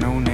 no name.